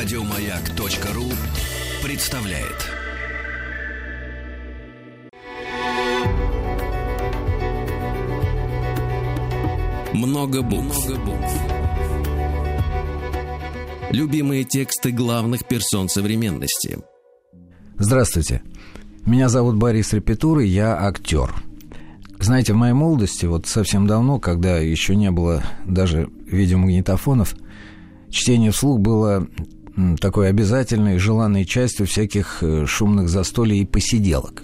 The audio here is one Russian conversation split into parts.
Радиомаяк.ру представляет. Много букв. Любимые тексты главных персон современности. Здравствуйте. Меня зовут Борис Репетур, и я актер. Знаете, в моей молодости, вот совсем давно, когда еще не было даже видеомагнитофонов, чтение вслух было такой обязательной, желанной частью всяких э, шумных застолий и посиделок.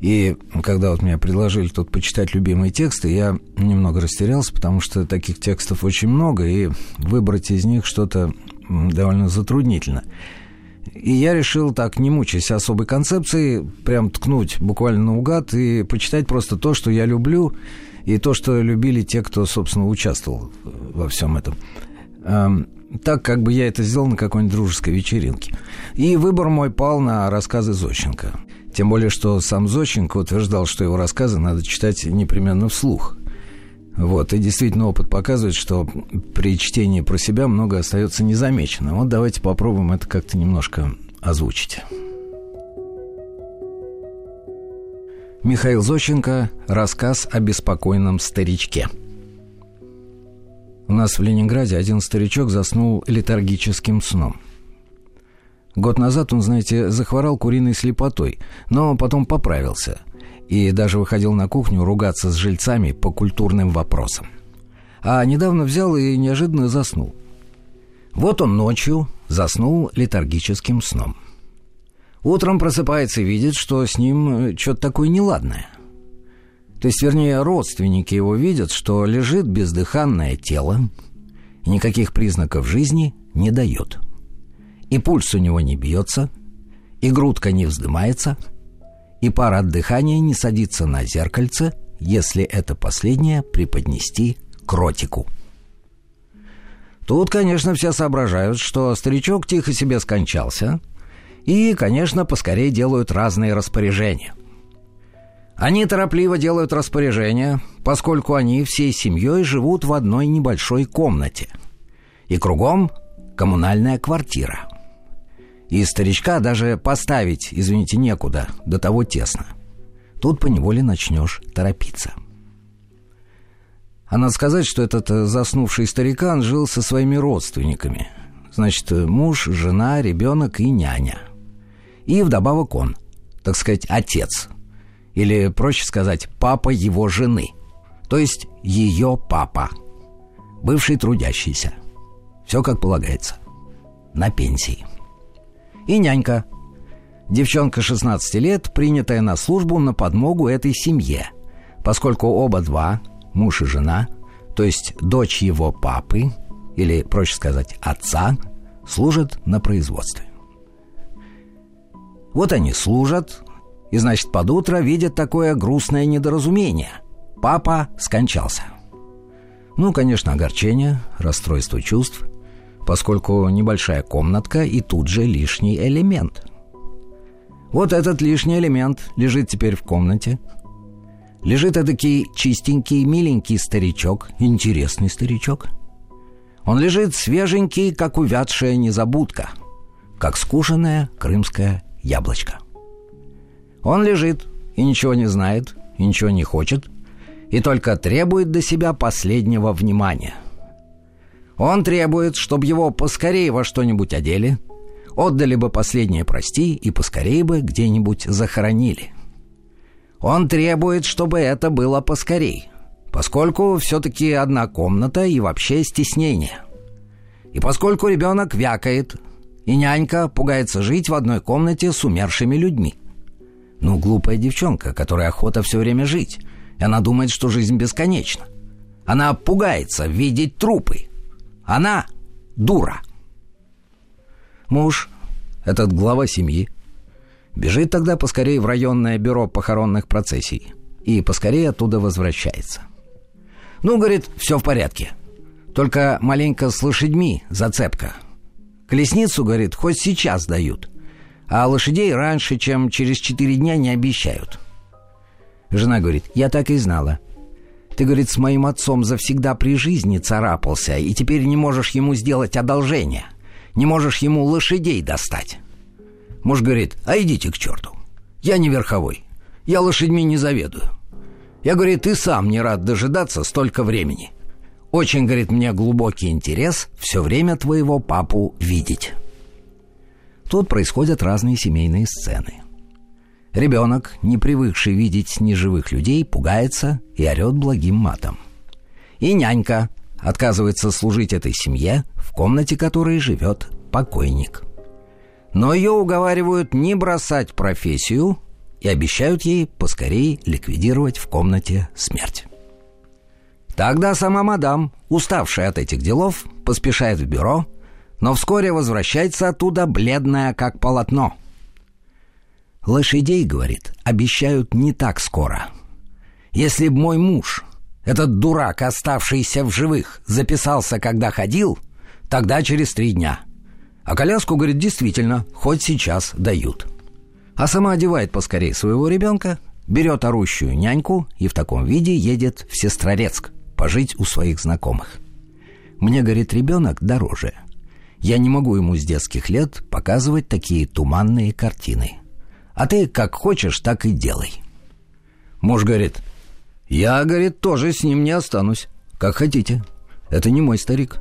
И когда вот мне предложили тут почитать любимые тексты, я немного растерялся, потому что таких текстов очень много, и выбрать из них что-то довольно затруднительно. И я решил так, не мучаясь особой концепцией, прям ткнуть буквально наугад и почитать просто то, что я люблю, и то, что любили те, кто, собственно, участвовал во всем этом так, как бы я это сделал на какой-нибудь дружеской вечеринке. И выбор мой пал на рассказы Зощенко. Тем более, что сам Зощенко утверждал, что его рассказы надо читать непременно вслух. Вот, и действительно опыт показывает, что при чтении про себя много остается незамеченным. Вот давайте попробуем это как-то немножко озвучить. Михаил Зощенко. Рассказ о беспокойном старичке. У нас в Ленинграде один старичок заснул летаргическим сном. Год назад он, знаете, захворал куриной слепотой, но потом поправился и даже выходил на кухню ругаться с жильцами по культурным вопросам. А недавно взял и неожиданно заснул. Вот он ночью заснул летаргическим сном. Утром просыпается и видит, что с ним э, что-то такое неладное. То есть, вернее, родственники его видят, что лежит бездыханное тело, никаких признаков жизни не дает. И пульс у него не бьется, и грудка не вздымается, и пара от дыхания не садится на зеркальце, если это последнее преподнести к ротику. Тут, конечно, все соображают, что старичок тихо себе скончался, и, конечно, поскорее делают разные распоряжения – они торопливо делают распоряжения, поскольку они всей семьей живут в одной небольшой комнате. И кругом коммунальная квартира. И старичка даже поставить, извините, некуда, до того тесно. Тут поневоле начнешь торопиться. А надо сказать, что этот э, заснувший старикан жил со своими родственниками. Значит, муж, жена, ребенок и няня. И вдобавок он, так сказать, отец – или, проще сказать, папа его жены. То есть ее папа. Бывший трудящийся. Все как полагается. На пенсии. И нянька. Девчонка 16 лет, принятая на службу на подмогу этой семье, поскольку оба два, муж и жена, то есть дочь его папы, или, проще сказать, отца, служат на производстве. Вот они служат, и, значит, под утро видят такое грустное недоразумение. Папа скончался. Ну, конечно, огорчение, расстройство чувств, поскольку небольшая комнатка и тут же лишний элемент. Вот этот лишний элемент лежит теперь в комнате. Лежит эдакий чистенький, миленький старичок, интересный старичок. Он лежит свеженький, как увядшая незабудка, как скушенное крымское яблочко. Он лежит и ничего не знает, и ничего не хочет, и только требует до себя последнего внимания. Он требует, чтобы его поскорее во что-нибудь одели, отдали бы последнее прости и поскорее бы где-нибудь захоронили. Он требует, чтобы это было поскорей, поскольку все-таки одна комната и вообще стеснение. И поскольку ребенок вякает, и нянька пугается жить в одной комнате с умершими людьми – ну, глупая девчонка, которая охота все время жить. Она думает, что жизнь бесконечна. Она пугается видеть трупы. Она дура. Муж, этот глава семьи, бежит тогда поскорее в районное бюро похоронных процессий и поскорее оттуда возвращается. Ну, говорит, все в порядке. Только маленько с лошадьми зацепка. Колесницу, говорит, хоть сейчас дают – а лошадей раньше, чем через четыре дня не обещают. Жена говорит, я так и знала. Ты, говорит, с моим отцом завсегда при жизни царапался, и теперь не можешь ему сделать одолжение. Не можешь ему лошадей достать. Муж говорит, а идите к черту. Я не верховой. Я лошадьми не заведую. Я, говорит, ты сам не рад дожидаться столько времени. Очень, говорит, мне глубокий интерес все время твоего папу видеть. Тут происходят разные семейные сцены. Ребенок, не привыкший видеть неживых людей, пугается и орет благим матом. И нянька отказывается служить этой семье, в комнате которой живет покойник. Но ее уговаривают не бросать профессию и обещают ей поскорее ликвидировать в комнате смерть. Тогда сама мадам, уставшая от этих делов, поспешает в бюро, но вскоре возвращается оттуда бледная, как полотно. «Лошадей, — говорит, — обещают не так скоро. Если б мой муж, этот дурак, оставшийся в живых, записался, когда ходил, тогда через три дня. А коляску, говорит, действительно, хоть сейчас дают» а сама одевает поскорее своего ребенка, берет орущую няньку и в таком виде едет в Сестрорецк пожить у своих знакомых. Мне, говорит, ребенок дороже. Я не могу ему с детских лет показывать такие туманные картины. А ты как хочешь, так и делай. Муж говорит, я, говорит, тоже с ним не останусь. Как хотите. Это не мой старик.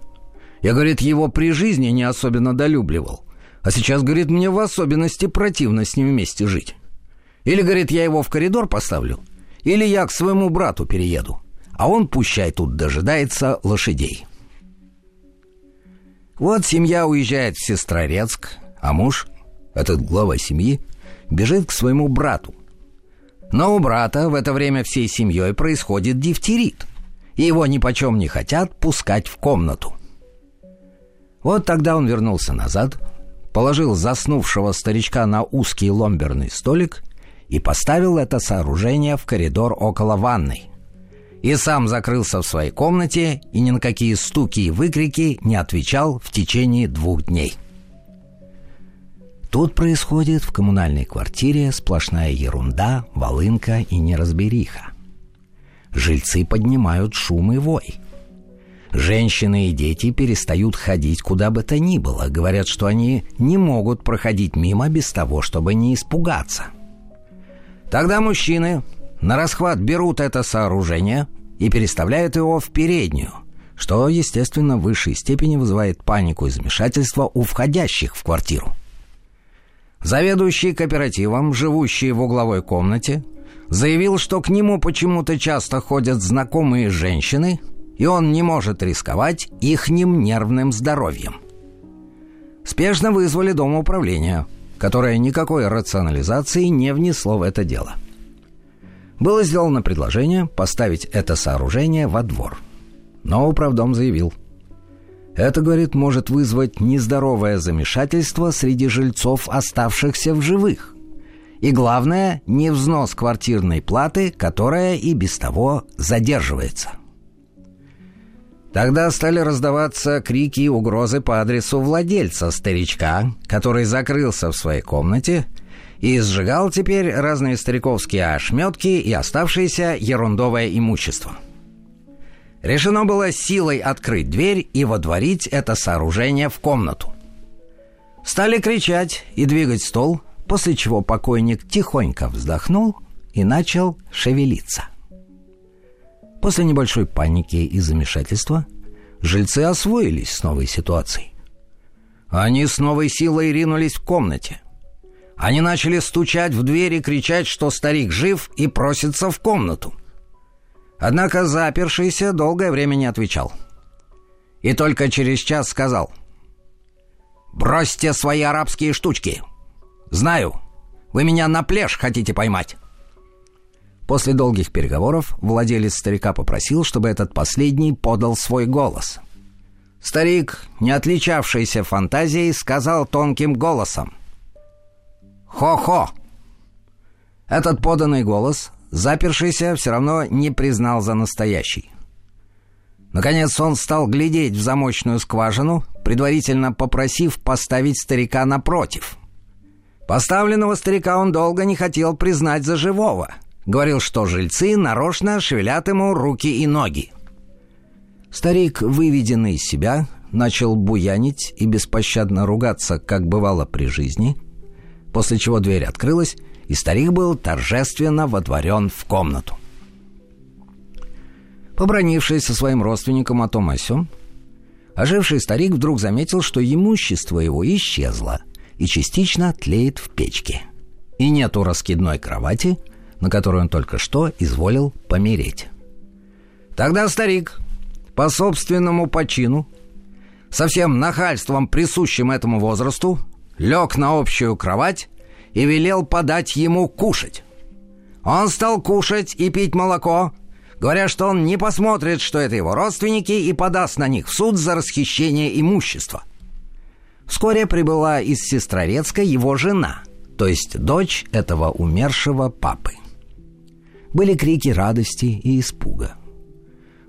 Я, говорит, его при жизни не особенно долюбливал. А сейчас, говорит, мне в особенности противно с ним вместе жить. Или, говорит, я его в коридор поставлю, или я к своему брату перееду, а он пущай тут дожидается лошадей. Вот семья уезжает в Сестрорецк, а муж, этот глава семьи, бежит к своему брату. Но у брата в это время всей семьей происходит дифтерит, и его ни почем не хотят пускать в комнату. Вот тогда он вернулся назад, положил заснувшего старичка на узкий ломберный столик и поставил это сооружение в коридор около ванной. И сам закрылся в своей комнате и ни на какие стуки и выкрики не отвечал в течение двух дней. Тут происходит в коммунальной квартире сплошная ерунда, волынка и неразбериха. Жильцы поднимают шум и вой – Женщины и дети перестают ходить куда бы то ни было, говорят, что они не могут проходить мимо без того, чтобы не испугаться. Тогда мужчины на расхват берут это сооружение и переставляют его в переднюю, что, естественно, в высшей степени вызывает панику и замешательство у входящих в квартиру. Заведующий кооперативом, живущий в угловой комнате, заявил, что к нему почему-то часто ходят знакомые женщины – и он не может рисковать ихним нервным здоровьем. Спешно вызвали Дом управления, которое никакой рационализации не внесло в это дело. Было сделано предложение поставить это сооружение во двор. Но управдом заявил. Это, говорит, может вызвать нездоровое замешательство среди жильцов, оставшихся в живых. И главное, не взнос квартирной платы, которая и без того задерживается – Тогда стали раздаваться крики и угрозы по адресу владельца старичка, который закрылся в своей комнате и сжигал теперь разные стариковские ошметки и оставшееся ерундовое имущество. Решено было силой открыть дверь и водворить это сооружение в комнату. Стали кричать и двигать стол, после чего покойник тихонько вздохнул и начал шевелиться. После небольшой паники и замешательства жильцы освоились с новой ситуацией. Они с новой силой ринулись в комнате. Они начали стучать в дверь и кричать, что старик жив и просится в комнату. Однако запершийся долгое время не отвечал. И только через час сказал «Бросьте свои арабские штучки! Знаю, вы меня на плешь хотите поймать!» После долгих переговоров владелец старика попросил, чтобы этот последний подал свой голос. Старик, не отличавшийся фантазией, сказал тонким голосом. «Хо-хо!» Этот поданный голос, запершийся, все равно не признал за настоящий. Наконец он стал глядеть в замочную скважину, предварительно попросив поставить старика напротив. Поставленного старика он долго не хотел признать за живого — Говорил, что жильцы нарочно шевелят ему руки и ноги. Старик, выведенный из себя, начал буянить и беспощадно ругаться, как бывало при жизни, после чего дверь открылась, и старик был торжественно водворен в комнату. Побронившись со своим родственником о том о сём, оживший старик вдруг заметил, что имущество его исчезло и частично тлеет в печке. И нету раскидной кровати, на которой он только что изволил помереть. Тогда старик, по собственному почину, со всем нахальством, присущим этому возрасту, лег на общую кровать и велел подать ему кушать. Он стал кушать и пить молоко, говоря, что он не посмотрит, что это его родственники, и подаст на них в суд за расхищение имущества. Вскоре прибыла из Сестрорецка его жена, то есть дочь этого умершего папы. Были крики радости и испуга.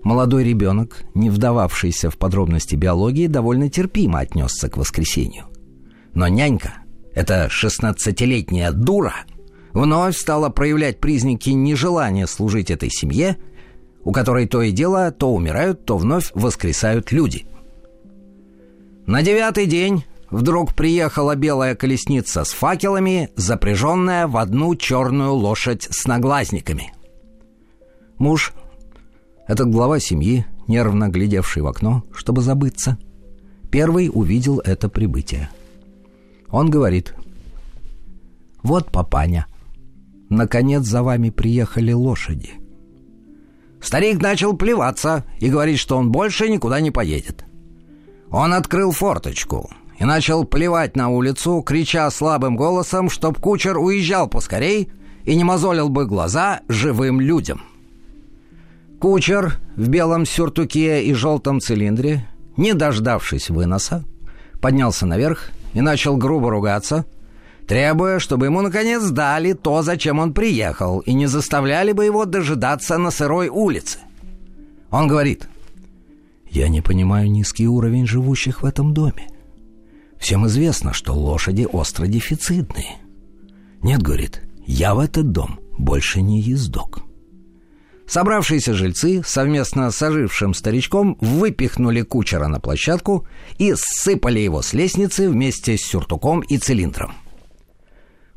Молодой ребенок, не вдававшийся в подробности биологии, довольно терпимо отнесся к воскресению. Но нянька, эта шестнадцатилетняя дура, вновь стала проявлять признаки нежелания служить этой семье – у которой то и дело то умирают, то вновь воскресают люди. На девятый день вдруг приехала белая колесница с факелами, запряженная в одну черную лошадь с наглазниками. Муж, этот глава семьи, нервно глядевший в окно, чтобы забыться, первый увидел это прибытие. Он говорит, «Вот, папаня, наконец за вами приехали лошади». Старик начал плеваться и говорить, что он больше никуда не поедет. Он открыл форточку и начал плевать на улицу, крича слабым голосом, чтоб кучер уезжал поскорей и не мозолил бы глаза живым людям. Кучер в белом сюртуке и желтом цилиндре, не дождавшись выноса, поднялся наверх и начал грубо ругаться – требуя, чтобы ему наконец дали то, зачем он приехал, и не заставляли бы его дожидаться на сырой улице. Он говорит, «Я не понимаю низкий уровень живущих в этом доме. Всем известно, что лошади остро дефицитные. Нет, — говорит, — я в этот дом больше не ездок». Собравшиеся жильцы совместно с ожившим старичком выпихнули кучера на площадку и сыпали его с лестницы вместе с сюртуком и цилиндром.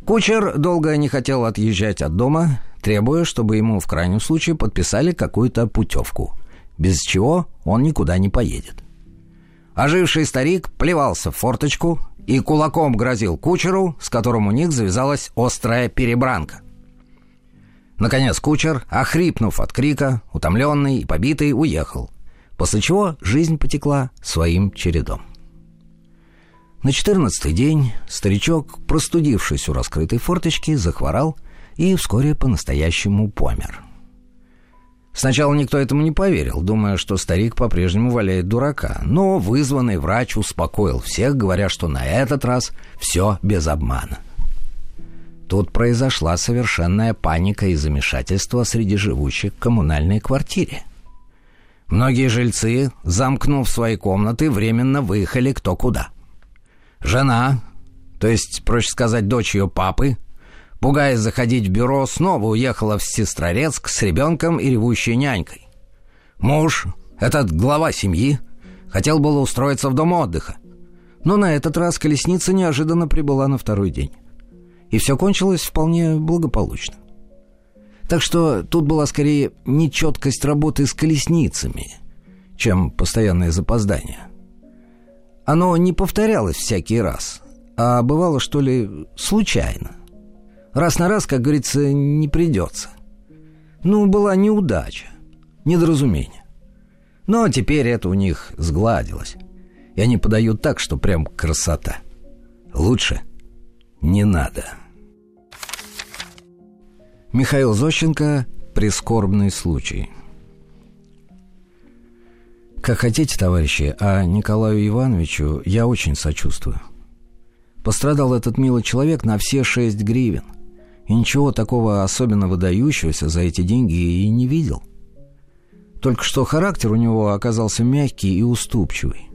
Кучер долго не хотел отъезжать от дома, требуя, чтобы ему в крайнем случае подписали какую-то путевку, без чего он никуда не поедет. Оживший старик плевался в форточку и кулаком грозил кучеру, с которым у них завязалась острая перебранка. Наконец кучер, охрипнув от крика, утомленный и побитый, уехал, после чего жизнь потекла своим чередом. На четырнадцатый день старичок, простудившись у раскрытой форточки, захворал и вскоре по-настоящему помер. Сначала никто этому не поверил, думая, что старик по-прежнему валяет дурака, но вызванный врач успокоил всех, говоря, что на этот раз все без обмана. Тут произошла совершенная паника и замешательство среди живущих в коммунальной квартире. Многие жильцы, замкнув свои комнаты, временно выехали кто куда – Жена, то есть, проще сказать, дочь ее папы, пугаясь заходить в бюро, снова уехала в Сестрорецк с ребенком и ревущей нянькой. Муж, этот глава семьи, хотел было устроиться в дом отдыха, но на этот раз колесница неожиданно прибыла на второй день. И все кончилось вполне благополучно. Так что тут была скорее нечеткость работы с колесницами, чем постоянное запоздание. Оно не повторялось всякий раз, а бывало, что ли, случайно. Раз на раз, как говорится, не придется. Ну, была неудача, недоразумение. Но теперь это у них сгладилось. И они подают так, что прям красота. Лучше не надо. Михаил Зощенко «Прискорбный случай». Как хотите, товарищи, а Николаю Ивановичу я очень сочувствую. Пострадал этот милый человек на все шесть гривен. И ничего такого особенно выдающегося за эти деньги и не видел. Только что характер у него оказался мягкий и уступчивый.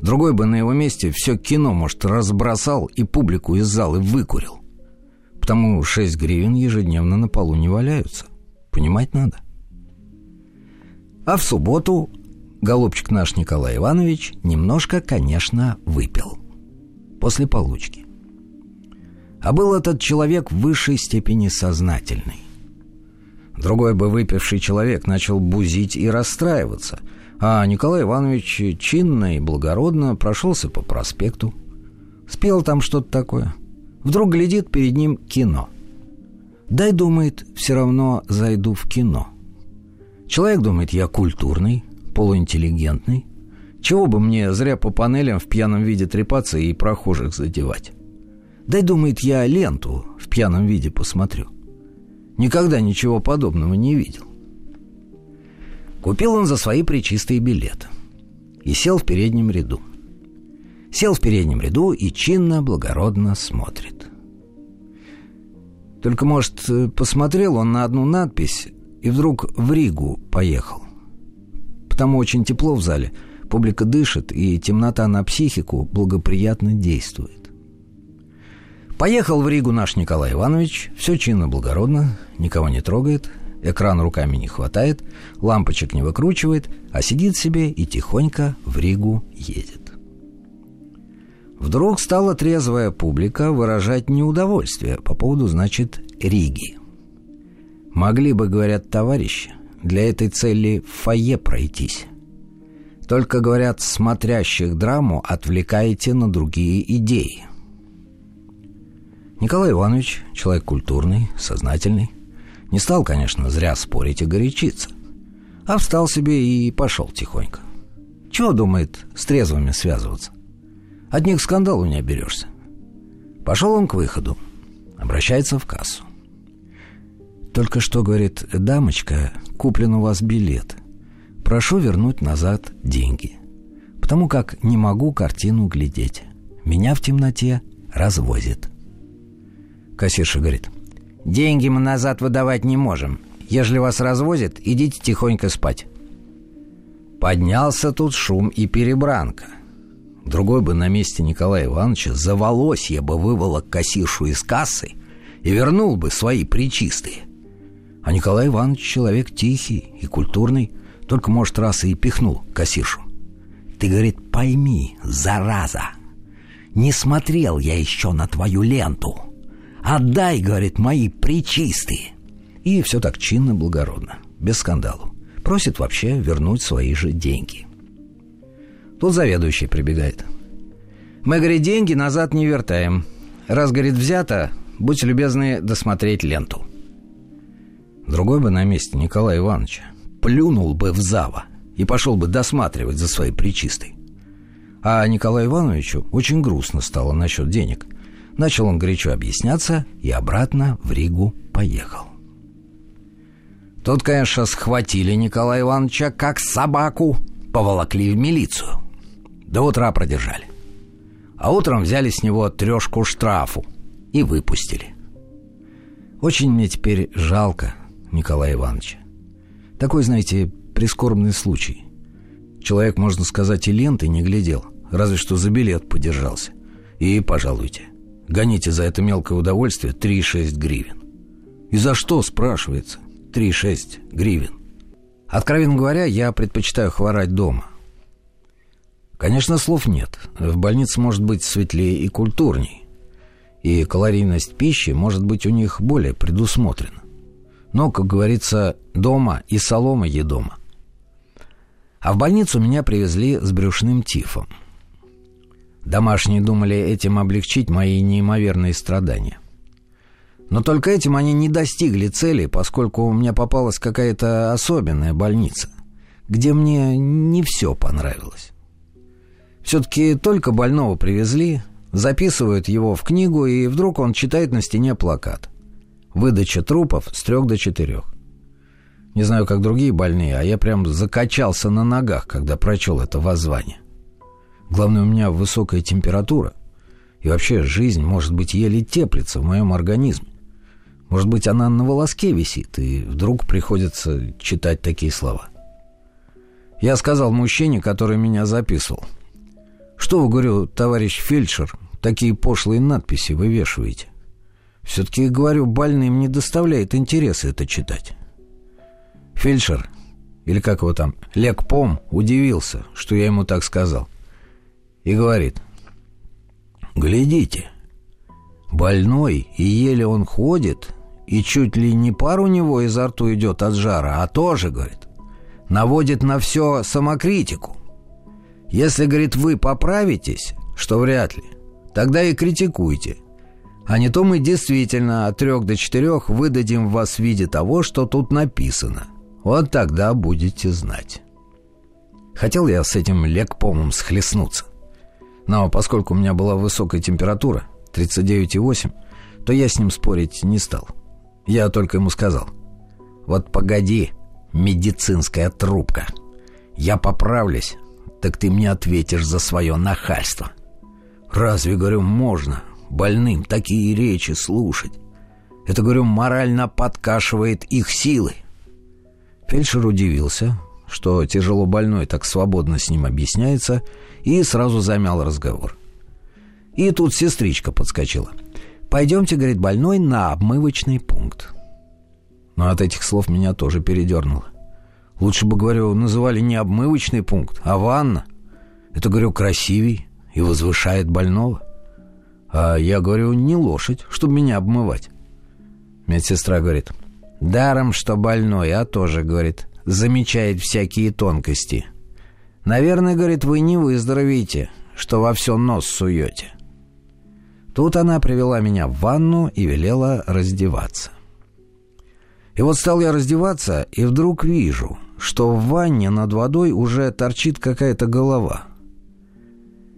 Другой бы на его месте все кино, может, разбросал и публику из зала выкурил. Потому шесть гривен ежедневно на полу не валяются. Понимать надо. А в субботу голубчик наш Николай Иванович немножко, конечно, выпил. После получки. А был этот человек в высшей степени сознательный. Другой бы выпивший человек начал бузить и расстраиваться, а Николай Иванович чинно и благородно прошелся по проспекту. Спел там что-то такое. Вдруг глядит перед ним кино. Дай, думает, все равно зайду в кино. Человек думает, я культурный, полуинтеллигентный. Чего бы мне зря по панелям в пьяном виде трепаться и прохожих задевать? Дай, думает, я ленту в пьяном виде посмотрю. Никогда ничего подобного не видел. Купил он за свои причистые билеты и сел в переднем ряду. Сел в переднем ряду и чинно, благородно смотрит. Только, может, посмотрел он на одну надпись и вдруг в Ригу поехал. Потому очень тепло в зале, публика дышит, и темнота на психику благоприятно действует. Поехал в Ригу наш Николай Иванович, все чинно, благородно, никого не трогает, экран руками не хватает, лампочек не выкручивает, а сидит себе и тихонько в Ригу едет. Вдруг стала трезвая публика выражать неудовольствие по поводу, значит, Риги. Могли бы, говорят товарищи, для этой цели в фойе пройтись. Только, говорят, смотрящих драму отвлекаете на другие идеи. Николай Иванович, человек культурный, сознательный, не стал, конечно, зря спорить и горячиться, а встал себе и пошел тихонько. Чего, думает, с трезвыми связываться? Одних скандалу не оберешься. Пошел он к выходу, обращается в кассу. Только что, говорит, дамочка, куплен у вас билет. Прошу вернуть назад деньги. Потому как не могу картину глядеть. Меня в темноте развозит. Кассирша говорит, деньги мы назад выдавать не можем. Ежели вас развозят, идите тихонько спать. Поднялся тут шум и перебранка. Другой бы на месте Николая Ивановича за волосье бы выволок кассиршу из кассы и вернул бы свои причистые. А Николай Иванович человек тихий и культурный, только, может, раз и пихнул кассиршу. Ты, говорит, пойми, зараза, не смотрел я еще на твою ленту. Отдай, говорит, мои причистые. И все так чинно, благородно, без скандалу. Просит вообще вернуть свои же деньги. Тут заведующий прибегает. Мы, говорит, деньги назад не вертаем. Раз, говорит, взято, будьте любезны досмотреть ленту. Другой бы на месте Николая Ивановича плюнул бы в зава и пошел бы досматривать за своей причистой. А Николаю Ивановичу очень грустно стало насчет денег. Начал он горячо объясняться и обратно в Ригу поехал. Тут, конечно, схватили Николая Ивановича как собаку, поволокли в милицию. До утра продержали. А утром взяли с него трешку штрафу и выпустили. Очень мне теперь жалко Николая Ивановича. Такой, знаете, прискорбный случай. Человек, можно сказать, и ленты не глядел, разве что за билет подержался. И, пожалуйте, гоните за это мелкое удовольствие 3,6 гривен. И за что, спрашивается, 3,6 гривен? Откровенно говоря, я предпочитаю хворать дома. Конечно, слов нет. В больнице может быть светлее и культурней. И калорийность пищи может быть у них более предусмотрена. Но, как говорится, дома и солома едома. А в больницу меня привезли с брюшным тифом. Домашние думали этим облегчить мои неимоверные страдания. Но только этим они не достигли цели, поскольку у меня попалась какая-то особенная больница, где мне не все понравилось. Все-таки только больного привезли, записывают его в книгу, и вдруг он читает на стене плакат – Выдача трупов с трех до четырех. Не знаю, как другие больные, а я прям закачался на ногах, когда прочел это воззвание. Главное, у меня высокая температура. И вообще жизнь, может быть, еле теплится в моем организме. Может быть, она на волоске висит, и вдруг приходится читать такие слова. Я сказал мужчине, который меня записывал. «Что вы, говорю, товарищ фельдшер, такие пошлые надписи вывешиваете?» Все-таки, говорю, больным не доставляет интереса это читать. Фельдшер или как его там, Лекпом, удивился, что я ему так сказал. И говорит, «Глядите, больной, и еле он ходит, и чуть ли не пар у него изо рту идет от жара, а тоже, говорит, наводит на все самокритику. Если, говорит, вы поправитесь, что вряд ли, тогда и критикуйте. А не то мы действительно от трех до четырех выдадим вас в виде того, что тут написано. Вот тогда будете знать. Хотел я с этим лекпомом схлестнуться. Но поскольку у меня была высокая температура, 39,8, то я с ним спорить не стал. Я только ему сказал, вот погоди, медицинская трубка. Я поправлюсь, так ты мне ответишь за свое нахальство. Разве, говорю, можно больным такие речи слушать? Это, говорю, морально подкашивает их силы. Фельдшер удивился, что тяжело больной так свободно с ним объясняется, и сразу замял разговор. И тут сестричка подскочила. «Пойдемте, — говорит больной, — на обмывочный пункт. Но от этих слов меня тоже передернуло. Лучше бы, говорю, называли не обмывочный пункт, а ванна. Это, говорю, красивей и возвышает больного. А я, говорю, не лошадь, чтобы меня обмывать. Медсестра говорит, даром, что больной, а тоже, говорит, замечает всякие тонкости. Наверное, говорит, вы не выздоровеете, что во все нос суете. Тут она привела меня в ванну и велела раздеваться. И вот стал я раздеваться, и вдруг вижу, что в ванне над водой уже торчит какая-то голова.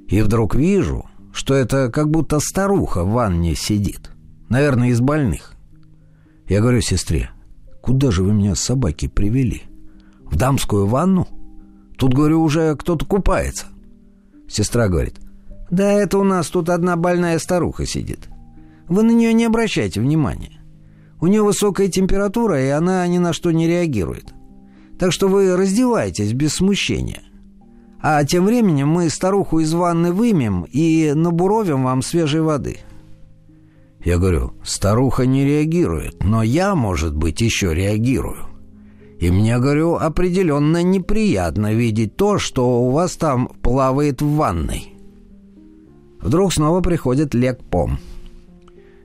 И вдруг вижу, что это как будто старуха в ванне сидит. Наверное, из больных. Я говорю сестре, куда же вы меня собаки привели? В дамскую ванну? Тут, говорю, уже кто-то купается. Сестра говорит, да это у нас тут одна больная старуха сидит. Вы на нее не обращайте внимания. У нее высокая температура, и она ни на что не реагирует. Так что вы раздевайтесь без смущения. А тем временем мы старуху из ванны вымем и набуровим вам свежей воды». Я говорю, старуха не реагирует, но я, может быть, еще реагирую. И мне, говорю, определенно неприятно видеть то, что у вас там плавает в ванной. Вдруг снова приходит лекпом.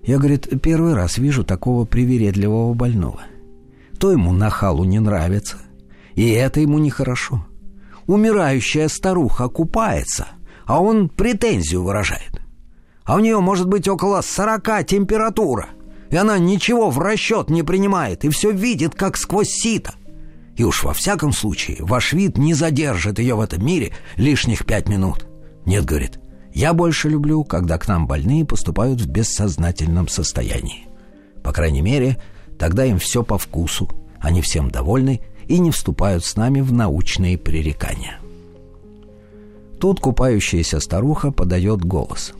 Я, говорит, первый раз вижу такого привередливого больного. То ему нахалу не нравится, и это ему нехорошо. Умирающая старуха купается, а он претензию выражает. А у нее может быть около сорока температура, и она ничего в расчет не принимает, и все видит, как сквозь сито. И уж во всяком случае, ваш вид не задержит ее в этом мире лишних пять минут. Нет, говорит, я больше люблю, когда к нам больные поступают в бессознательном состоянии. По крайней мере, тогда им все по вкусу, они всем довольны и не вступают с нами в научные пререкания. Тут купающаяся старуха подает голос.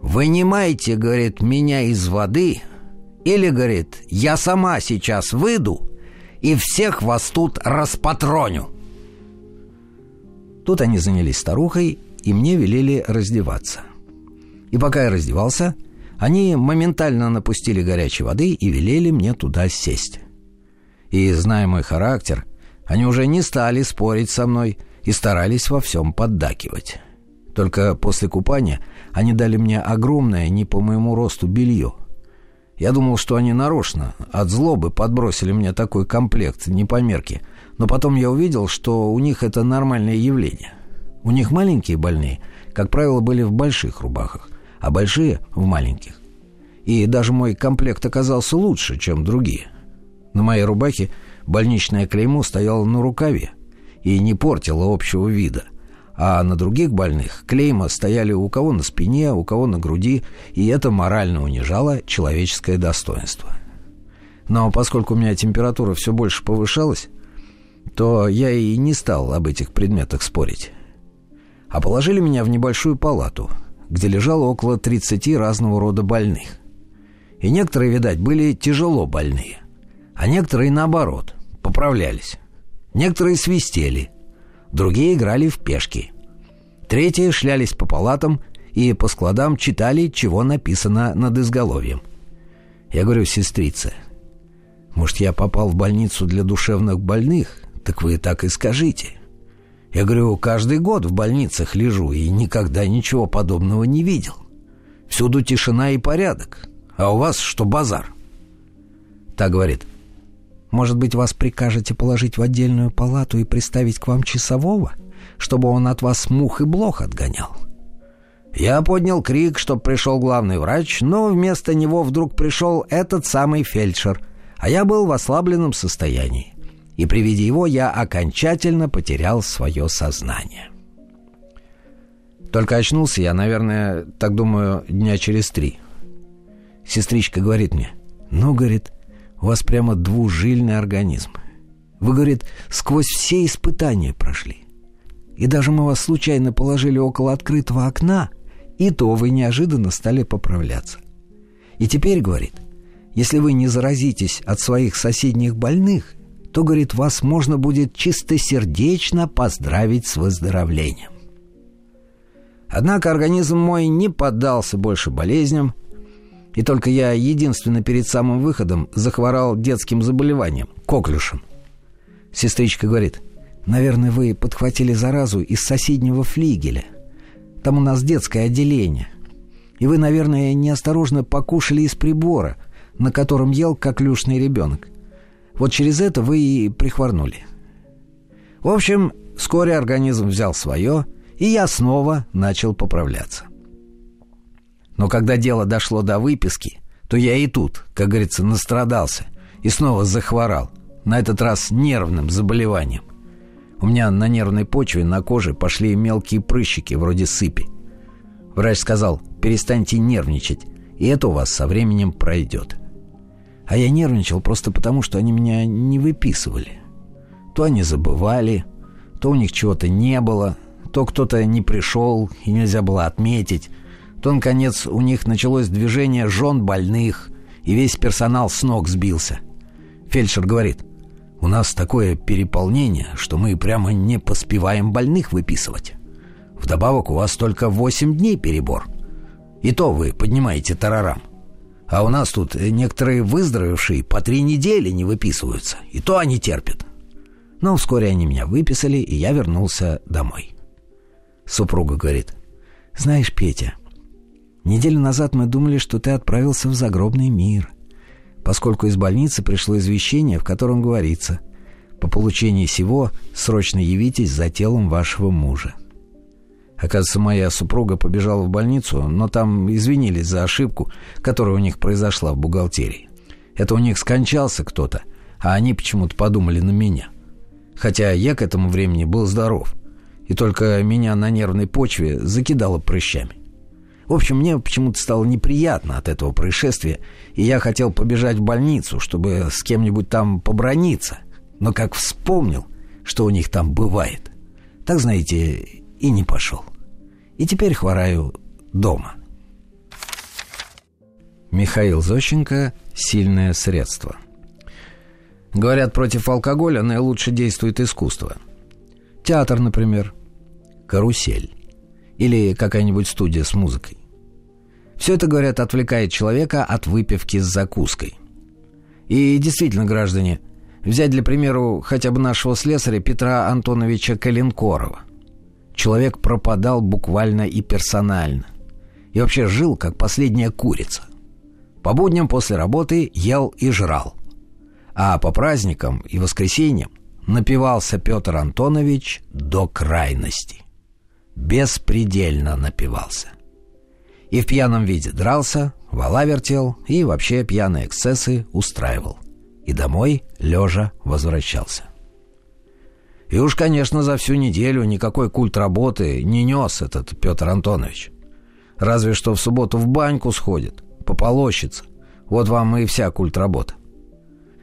«Вынимайте, — говорит, — меня из воды, или, — говорит, — я сама сейчас выйду и всех вас тут распатроню». Тут они занялись старухой и мне велели раздеваться. И пока я раздевался, они моментально напустили горячей воды и велели мне туда сесть. И, зная мой характер, они уже не стали спорить со мной и старались во всем поддакивать. Только после купания они дали мне огромное, не по моему росту, белье. Я думал, что они нарочно, от злобы подбросили мне такой комплект, не по мерке, но потом я увидел, что у них это нормальное явление — у них маленькие больные, как правило, были в больших рубахах, а большие — в маленьких. И даже мой комплект оказался лучше, чем другие. На моей рубахе больничное клеймо стояло на рукаве и не портило общего вида, а на других больных клейма стояли у кого на спине, у кого на груди, и это морально унижало человеческое достоинство. Но поскольку у меня температура все больше повышалась, то я и не стал об этих предметах спорить а положили меня в небольшую палату, где лежало около 30 разного рода больных. И некоторые, видать, были тяжело больные, а некоторые, наоборот, поправлялись. Некоторые свистели, другие играли в пешки. Третьи шлялись по палатам и по складам читали, чего написано над изголовьем. Я говорю, сестрица, может, я попал в больницу для душевных больных, Так вы так и скажите. Я говорю, каждый год в больницах лежу и никогда ничего подобного не видел. Всюду тишина и порядок. А у вас что базар? Так говорит. Может быть, вас прикажете положить в отдельную палату и приставить к вам часового, чтобы он от вас мух и блох отгонял? Я поднял крик, чтоб пришел главный врач, но вместо него вдруг пришел этот самый фельдшер, а я был в ослабленном состоянии. И при виде его я окончательно потерял свое сознание. Только очнулся я, наверное, так думаю, дня через три. Сестричка говорит мне, ну, говорит, у вас прямо двужильный организм. Вы, говорит, сквозь все испытания прошли. И даже мы вас случайно положили около открытого окна, и то вы неожиданно стали поправляться. И теперь, говорит, если вы не заразитесь от своих соседних больных, то, говорит, вас можно будет чистосердечно поздравить с выздоровлением. Однако организм мой не поддался больше болезням, и только я единственно перед самым выходом захворал детским заболеванием – коклюшем. Сестричка говорит, наверное, вы подхватили заразу из соседнего флигеля. Там у нас детское отделение. И вы, наверное, неосторожно покушали из прибора, на котором ел коклюшный ребенок. Вот через это вы и прихворнули. В общем, вскоре организм взял свое – и я снова начал поправляться. Но когда дело дошло до выписки, то я и тут, как говорится, настрадался и снова захворал, на этот раз нервным заболеванием. У меня на нервной почве на коже пошли мелкие прыщики вроде сыпи. Врач сказал, перестаньте нервничать, и это у вас со временем пройдет. А я нервничал просто потому, что они меня не выписывали. То они забывали, то у них чего-то не было, то кто-то не пришел и нельзя было отметить, то, наконец, у них началось движение жен больных, и весь персонал с ног сбился. Фельдшер говорит, у нас такое переполнение, что мы прямо не поспеваем больных выписывать. Вдобавок у вас только 8 дней перебор. И то вы поднимаете тарарам. А у нас тут некоторые выздоровевшие по три недели не выписываются. И то они терпят. Но вскоре они меня выписали, и я вернулся домой. Супруга говорит. «Знаешь, Петя, неделю назад мы думали, что ты отправился в загробный мир, поскольку из больницы пришло извещение, в котором говорится «По получении сего срочно явитесь за телом вашего мужа». Оказывается, моя супруга побежала в больницу, но там извинились за ошибку, которая у них произошла в бухгалтерии. Это у них скончался кто-то, а они почему-то подумали на меня. Хотя я к этому времени был здоров и только меня на нервной почве закидало прыщами. В общем, мне почему-то стало неприятно от этого происшествия, и я хотел побежать в больницу, чтобы с кем-нибудь там поброниться. Но как вспомнил, что у них там бывает, так, знаете, и не пошел. И теперь хвораю дома. Михаил Зощенко «Сильное средство». Говорят, против алкоголя наилучше действует искусство. Театр, например – карусель или какая-нибудь студия с музыкой. Все это, говорят, отвлекает человека от выпивки с закуской. И действительно, граждане, взять для примеру хотя бы нашего слесаря Петра Антоновича Калинкорова. Человек пропадал буквально и персонально. И вообще жил, как последняя курица. По будням после работы ел и жрал. А по праздникам и воскресеньям напивался Петр Антонович до крайности беспредельно напивался. И в пьяном виде дрался, вала вертел и вообще пьяные эксцессы устраивал. И домой лежа возвращался. И уж, конечно, за всю неделю никакой культ работы не нес этот Петр Антонович. Разве что в субботу в баньку сходит, пополощется. Вот вам и вся культ работы.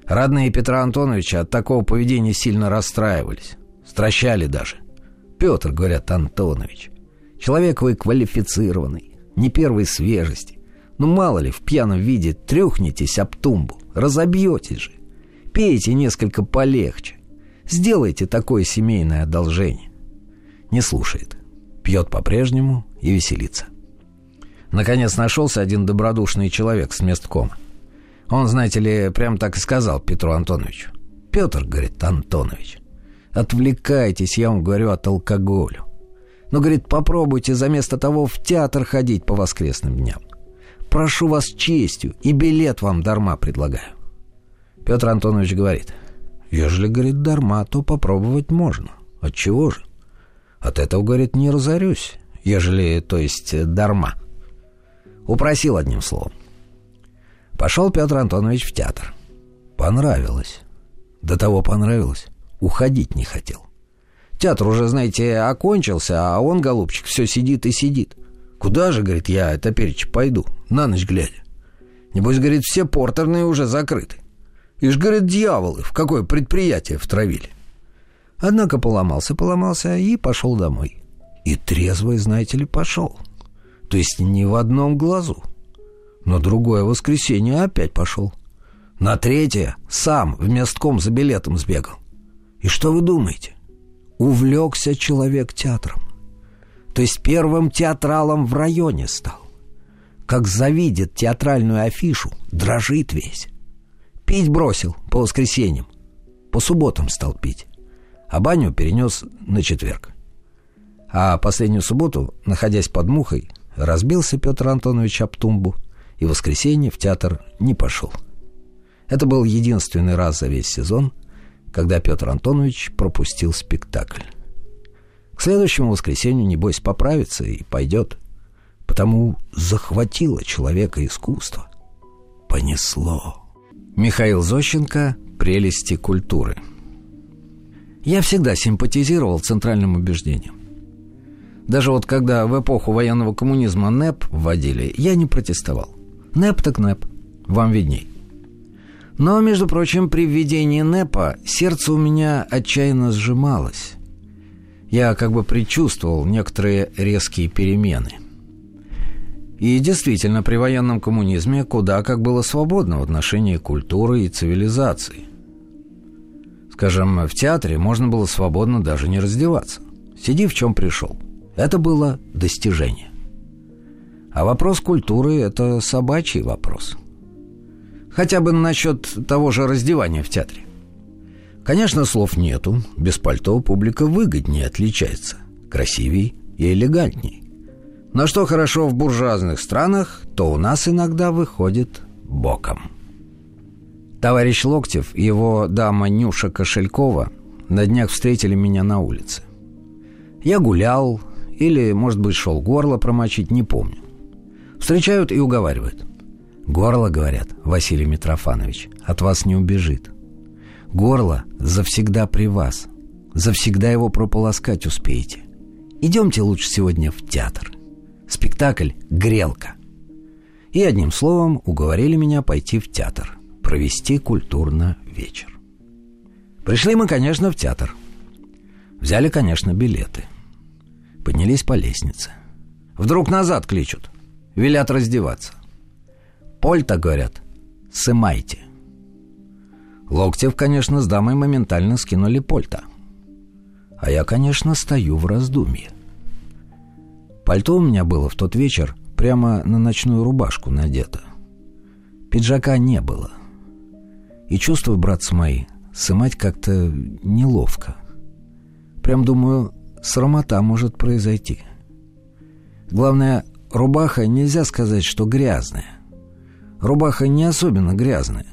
Родные Петра Антоновича от такого поведения сильно расстраивались. Стращали даже – Петр, говорят, Антонович. Человек вы квалифицированный, не первой свежести. Ну мало ли, в пьяном виде трюхнетесь об тумбу, разобьетесь же. Пейте несколько полегче. Сделайте такое семейное одолжение. Не слушает. Пьет по-прежнему и веселится. Наконец нашелся один добродушный человек с месткома. Он, знаете ли, прям так и сказал Петру Антоновичу. «Петр, — говорит Антонович, Отвлекайтесь, я вам говорю, от алкоголя. Но, говорит, попробуйте за место того в театр ходить по воскресным дням. Прошу вас честью, и билет вам дарма предлагаю. Петр Антонович говорит, ежели, говорит, дарма, то попробовать можно. От чего же? От этого, говорит, не разорюсь, ежели, то есть, дарма. Упросил одним словом. Пошел Петр Антонович в театр. Понравилось. До того понравилось. Уходить не хотел. Театр уже, знаете, окончился, а он, голубчик, все сидит и сидит. Куда же, говорит, я это перечь пойду, на ночь глядя? Небось, говорит, все портерные уже закрыты. Ишь, говорит, дьяволы, в какое предприятие втравили. Однако поломался, поломался и пошел домой. И трезвый, знаете ли, пошел. То есть не в одном глазу. Но другое воскресенье опять пошел. На третье сам в местком за билетом сбегал. И что вы думаете? Увлекся человек театром. То есть первым театралом в районе стал. Как завидит театральную афишу, дрожит весь. Пить бросил по воскресеньям. По субботам стал пить. А баню перенес на четверг. А последнюю субботу, находясь под мухой, разбился Петр Антонович об тумбу и в воскресенье в театр не пошел. Это был единственный раз за весь сезон, когда Петр Антонович пропустил спектакль. К следующему воскресенью, небось, поправится и пойдет. Потому захватило человека искусство. Понесло. Михаил Зощенко «Прелести культуры». Я всегда симпатизировал центральным убеждениям. Даже вот когда в эпоху военного коммунизма НЭП вводили, я не протестовал. НЭП так НЭП, вам видней. Но, между прочим, при введении НЭПа сердце у меня отчаянно сжималось. Я как бы предчувствовал некоторые резкие перемены. И действительно, при военном коммунизме куда как было свободно в отношении культуры и цивилизации. Скажем, в театре можно было свободно даже не раздеваться. Сиди в чем пришел. Это было достижение. А вопрос культуры – это собачий вопрос – Хотя бы насчет того же раздевания в театре. Конечно, слов нету. Без пальто публика выгоднее отличается. Красивей и элегантней. Но что хорошо в буржуазных странах, то у нас иногда выходит боком. Товарищ Локтев и его дама Нюша Кошелькова на днях встретили меня на улице. Я гулял, или, может быть, шел горло промочить, не помню. Встречают и уговаривают. Горло, говорят, Василий Митрофанович, от вас не убежит. Горло завсегда при вас. Завсегда его прополоскать успеете. Идемте лучше сегодня в театр. Спектакль «Грелка». И одним словом уговорили меня пойти в театр, провести культурно вечер. Пришли мы, конечно, в театр. Взяли, конечно, билеты. Поднялись по лестнице. Вдруг назад кличут. Велят раздеваться. Польта, говорят, сымайте. Локтев, конечно, с дамой моментально скинули польта. А я, конечно, стою в раздумье. Пальто у меня было в тот вечер прямо на ночную рубашку надето. Пиджака не было. И чувствую, братцы мои, сымать как-то неловко. Прям думаю, срамота может произойти. Главное, рубаха нельзя сказать, что грязная. Рубаха не особенно грязная,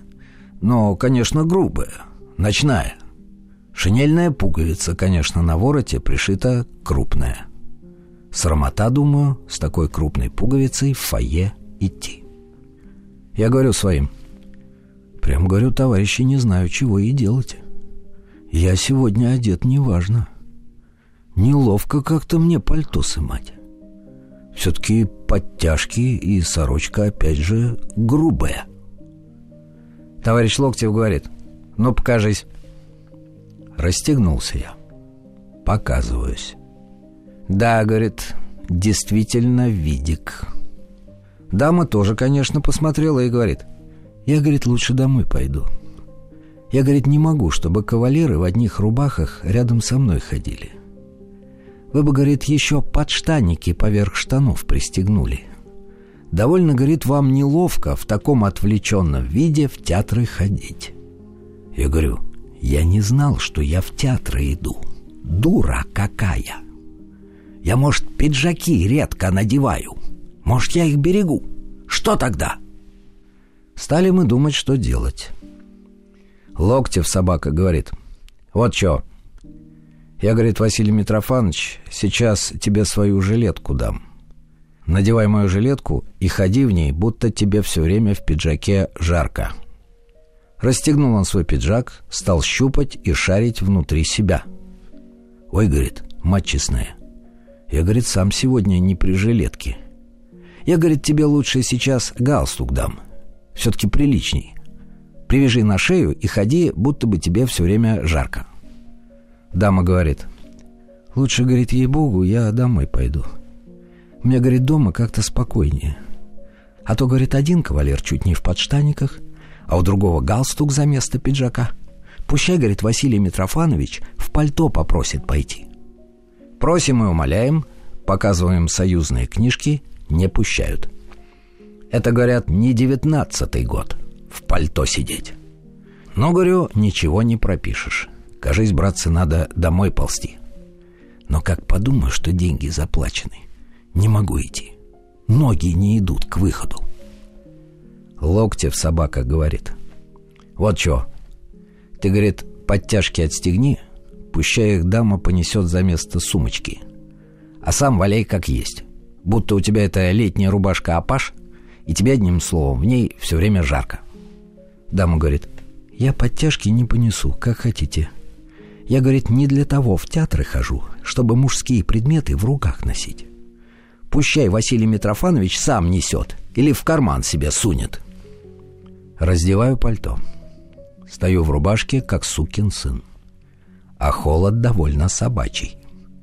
но, конечно, грубая, ночная. Шинельная пуговица, конечно, на вороте пришита крупная. Срамота, думаю, с такой крупной пуговицей в фойе идти. Я говорю своим, прям говорю, товарищи, не знаю, чего и делать. Я сегодня одет неважно. Неловко как-то мне пальто сымать. Все-таки подтяжки и сорочка, опять же, грубая. Товарищ Локтев говорит, ну, покажись. Расстегнулся я. Показываюсь. Да, говорит, действительно видик. Дама тоже, конечно, посмотрела и говорит, я, говорит, лучше домой пойду. Я, говорит, не могу, чтобы кавалеры в одних рубахах рядом со мной ходили. Вы бы, говорит, еще подштанники поверх штанов пристегнули. Довольно, говорит, вам неловко в таком отвлеченном виде в театры ходить. Я говорю, Я не знал, что я в театр иду. Дура какая! Я, может, пиджаки редко надеваю. Может, я их берегу. Что тогда?» Стали мы думать, что делать. Локтев собака говорит, «Вот что, я, говорит, Василий Митрофанович, сейчас тебе свою жилетку дам. Надевай мою жилетку и ходи в ней, будто тебе все время в пиджаке жарко». Расстегнул он свой пиджак, стал щупать и шарить внутри себя. «Ой, — говорит, — мать честная, я, говорит, сам сегодня не при жилетке. Я, говорит, тебе лучше сейчас галстук дам. Все-таки приличней. Привяжи на шею и ходи, будто бы тебе все время жарко». Дама говорит, лучше, говорит, ей-богу, я домой пойду. Меня, говорит, дома как-то спокойнее. А то, говорит, один кавалер чуть не в подштаниках, а у другого галстук за место пиджака. Пущай, говорит, Василий Митрофанович в пальто попросит пойти. Просим и умоляем, показываем союзные книжки, не пущают. Это, говорят, не девятнадцатый год в пальто сидеть. Но, говорю, ничего не пропишешь. Кажись, братцы, надо домой ползти. Но как подумаю, что деньги заплачены, не могу идти. Ноги не идут к выходу. Локтев собака говорит. Вот что, ты, говорит, подтяжки отстегни, пущай их дама понесет за место сумочки. А сам валяй как есть. Будто у тебя это летняя рубашка Апаш, и тебе одним словом в ней все время жарко. Дама говорит, я подтяжки не понесу, как хотите. Я, говорит, не для того в театры хожу, чтобы мужские предметы в руках носить. Пущай Василий Митрофанович сам несет или в карман себе сунет. Раздеваю пальто. Стою в рубашке, как сукин сын. А холод довольно собачий.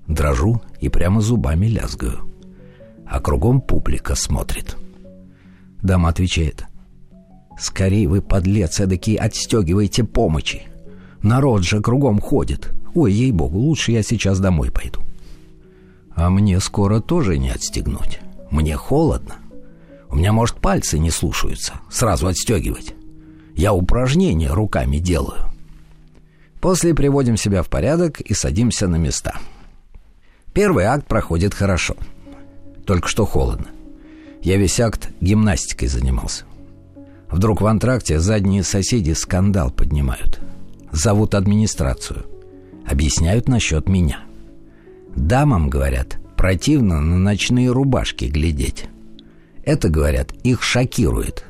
Дрожу и прямо зубами лязгаю. А кругом публика смотрит. Дама отвечает. «Скорей вы, подлец эдакий, отстегивайте помощи. Народ же кругом ходит. Ой, ей-богу, лучше я сейчас домой пойду. А мне скоро тоже не отстегнуть. Мне холодно. У меня, может, пальцы не слушаются. Сразу отстегивать. Я упражнения руками делаю. После приводим себя в порядок и садимся на места. Первый акт проходит хорошо. Только что холодно. Я весь акт гимнастикой занимался. Вдруг в антракте задние соседи скандал поднимают – зовут администрацию. Объясняют насчет меня. Дамам, говорят, противно на ночные рубашки глядеть. Это, говорят, их шокирует.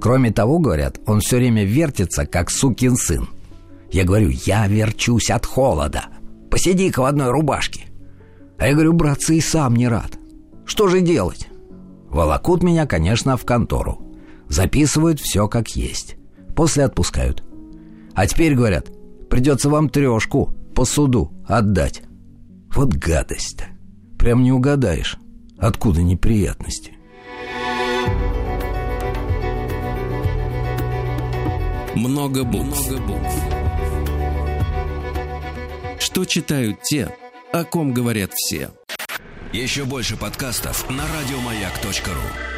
Кроме того, говорят, он все время вертится, как сукин сын. Я говорю, я верчусь от холода. Посиди-ка в одной рубашке. А я говорю, братцы, и сам не рад. Что же делать? Волокут меня, конечно, в контору. Записывают все как есть. После отпускают. А теперь, говорят, придется вам трешку по суду отдать. Вот гадость-то. Прям не угадаешь, откуда неприятности. Много букв. Много букв. Что читают те, о ком говорят все. Еще больше подкастов на радиомаяк.ру